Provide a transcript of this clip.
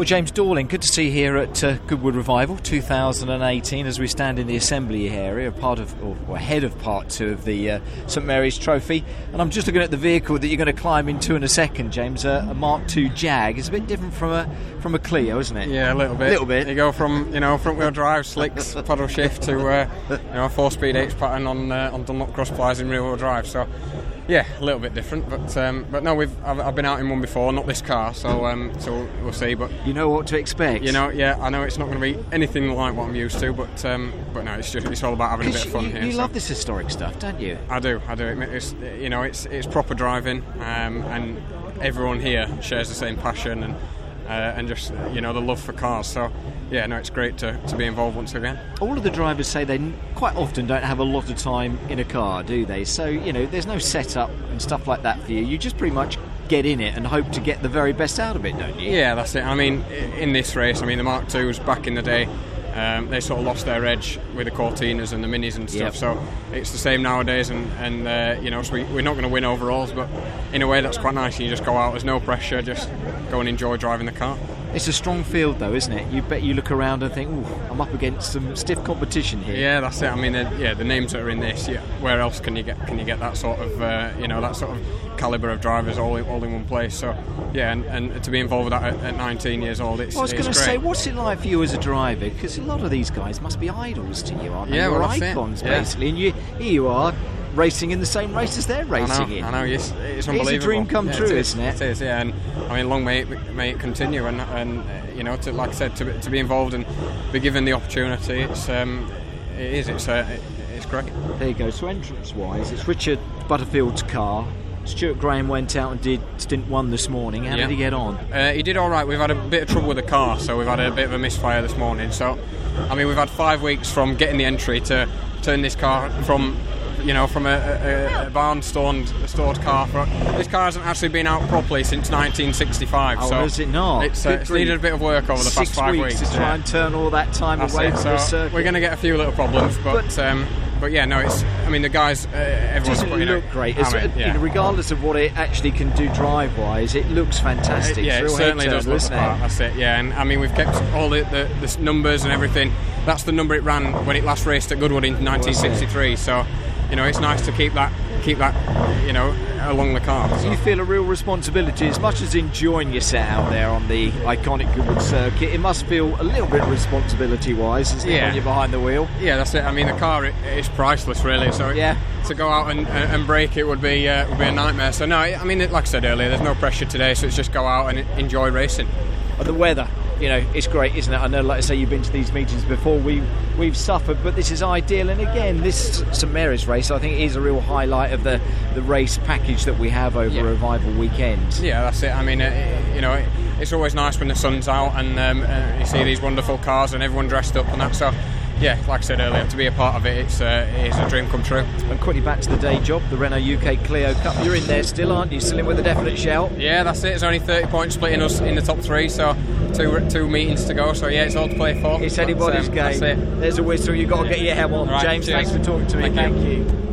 Well, James Dorlin, good to see you here at uh, Goodwood Revival 2018 as we stand in the assembly area, part of or, or ahead of part two of the uh, St Mary's Trophy. And I'm just looking at the vehicle that you're going to climb into in a second, James. Uh, a Mark II Jag. It's a bit different from a from a Clio, isn't it? Yeah, a little bit. A little bit. You go from you know front wheel drive, slicks, paddle shift to uh, you know four speed H pattern on uh, on Dunlop cross plies in rear wheel drive. So yeah, a little bit different, but um, but no, we've I've, I've, been out in one before, not this car, so um, so we'll see. But you know what to expect. You know, yeah, I know it's not going to be anything like what I'm used to, but um, but no, it's just it's all about having a bit of fun you, here. You so. love this historic stuff, don't you? I do, I do. It's you know, it's it's proper driving, um, and everyone here shares the same passion and uh, and just you know the love for cars. So yeah, no, it's great to, to be involved once again. All of the drivers say they quite often don't have a lot of time in a car, do they? So you know, there's no setup and stuff like that for you. You just pretty much get in it and hope to get the very best out of it, don't you? Yeah, that's it. I mean, in this race, I mean the Mark II's back in the day um, they sort of lost their edge with the Cortinas and the Minis and stuff. Yep. So it's the same nowadays, and, and uh, you know, so we, are not going to win overalls, but in a way that's quite nice. You just go out, there's no pressure, just go and enjoy driving the car. It's a strong field, though, isn't it? You bet you look around and think, "Ooh, I'm up against some stiff competition here." Yeah, that's it. I mean, uh, yeah, the names that are in this. Yeah, where else can you get can you get that sort of uh, you know that sort of caliber of drivers all in, all in one place? So yeah, and, and to be involved with that at, at 19 years old, it's. Well, I was going to say, what's it like for you as a driver? Because a lot of these guys must be idols to you, aren't they? Yeah, You're well, icons yeah. basically, and you here you are racing in the same race as they're racing I know, in. I know, yes, it's unbelievable. It's a dream come yeah, true, it is. isn't it? It is, yeah. And I mean, long may it, may it continue, and, and uh, you know, to, like I said, to, to be involved and be given the opportunity, it's um, it is, it's uh, it's great. There you go. So entrance-wise, it's Richard Butterfield's car. Stuart Graham went out and did stint one this morning. How yeah. did he get on? Uh, he did all right. We've had a bit of trouble with the car, so we've had a bit of a misfire this morning. So, I mean, we've had five weeks from getting the entry to turn this car from you know, from a, a, a barn stored, stored car. For, this car hasn't actually been out properly since 1965. Oh, so has it not? It's, uh, it's needed a bit of work over the past five weeks. weeks. to try and turn all that time That's away it. from so the circuit. We're going to get a few little problems, but. but um, but yeah, no, it's. I mean, the guys, uh, everyone's Doesn't look great. I mean, yeah. yeah. regardless of what it actually can do drive-wise, it looks fantastic. It, yeah, it certainly does look the part. That's it. Yeah, and I mean, we've kept all the, the, the, numbers and everything. That's the number it ran when it last raced at Goodwood in 1963. So, you know, it's nice to keep that keep that, you know, along the car. So. You feel a real responsibility, as much as enjoying your set out there on the iconic Goodwood circuit. It must feel a little bit responsibility-wise, isn't yeah. it, when you're behind the wheel? Yeah, that's it. I mean, the car is priceless, really. So yeah. to go out and, and break it would be uh, would be a nightmare. So no, I mean, like I said earlier, there's no pressure today. So it's just go out and enjoy racing. And the weather you know, it's great, isn't it? I know, like I say, you've been to these meetings before. We we've suffered, but this is ideal. And again, this St Mary's race, I think, is a real highlight of the the race package that we have over yeah. Revival weekend. Yeah, that's it. I mean, uh, you know, it, it's always nice when the sun's out and um, uh, you see these wonderful cars and everyone dressed up and that. So yeah, like I said earlier, to be a part of it, it's, uh, it's a dream come true. And quickly back to the day job, the Renault UK Clio Cup. You're in there still, aren't you? Still in with a definite shout? Yeah, that's it. It's only 30 points splitting us in the top three, so two two meetings to go. So yeah, it's all to play for. It's anybody's um, game. There's a whistle. You've got to get your head on. Right, James, cheers. thanks for talking to me. Thank, Thank you. you.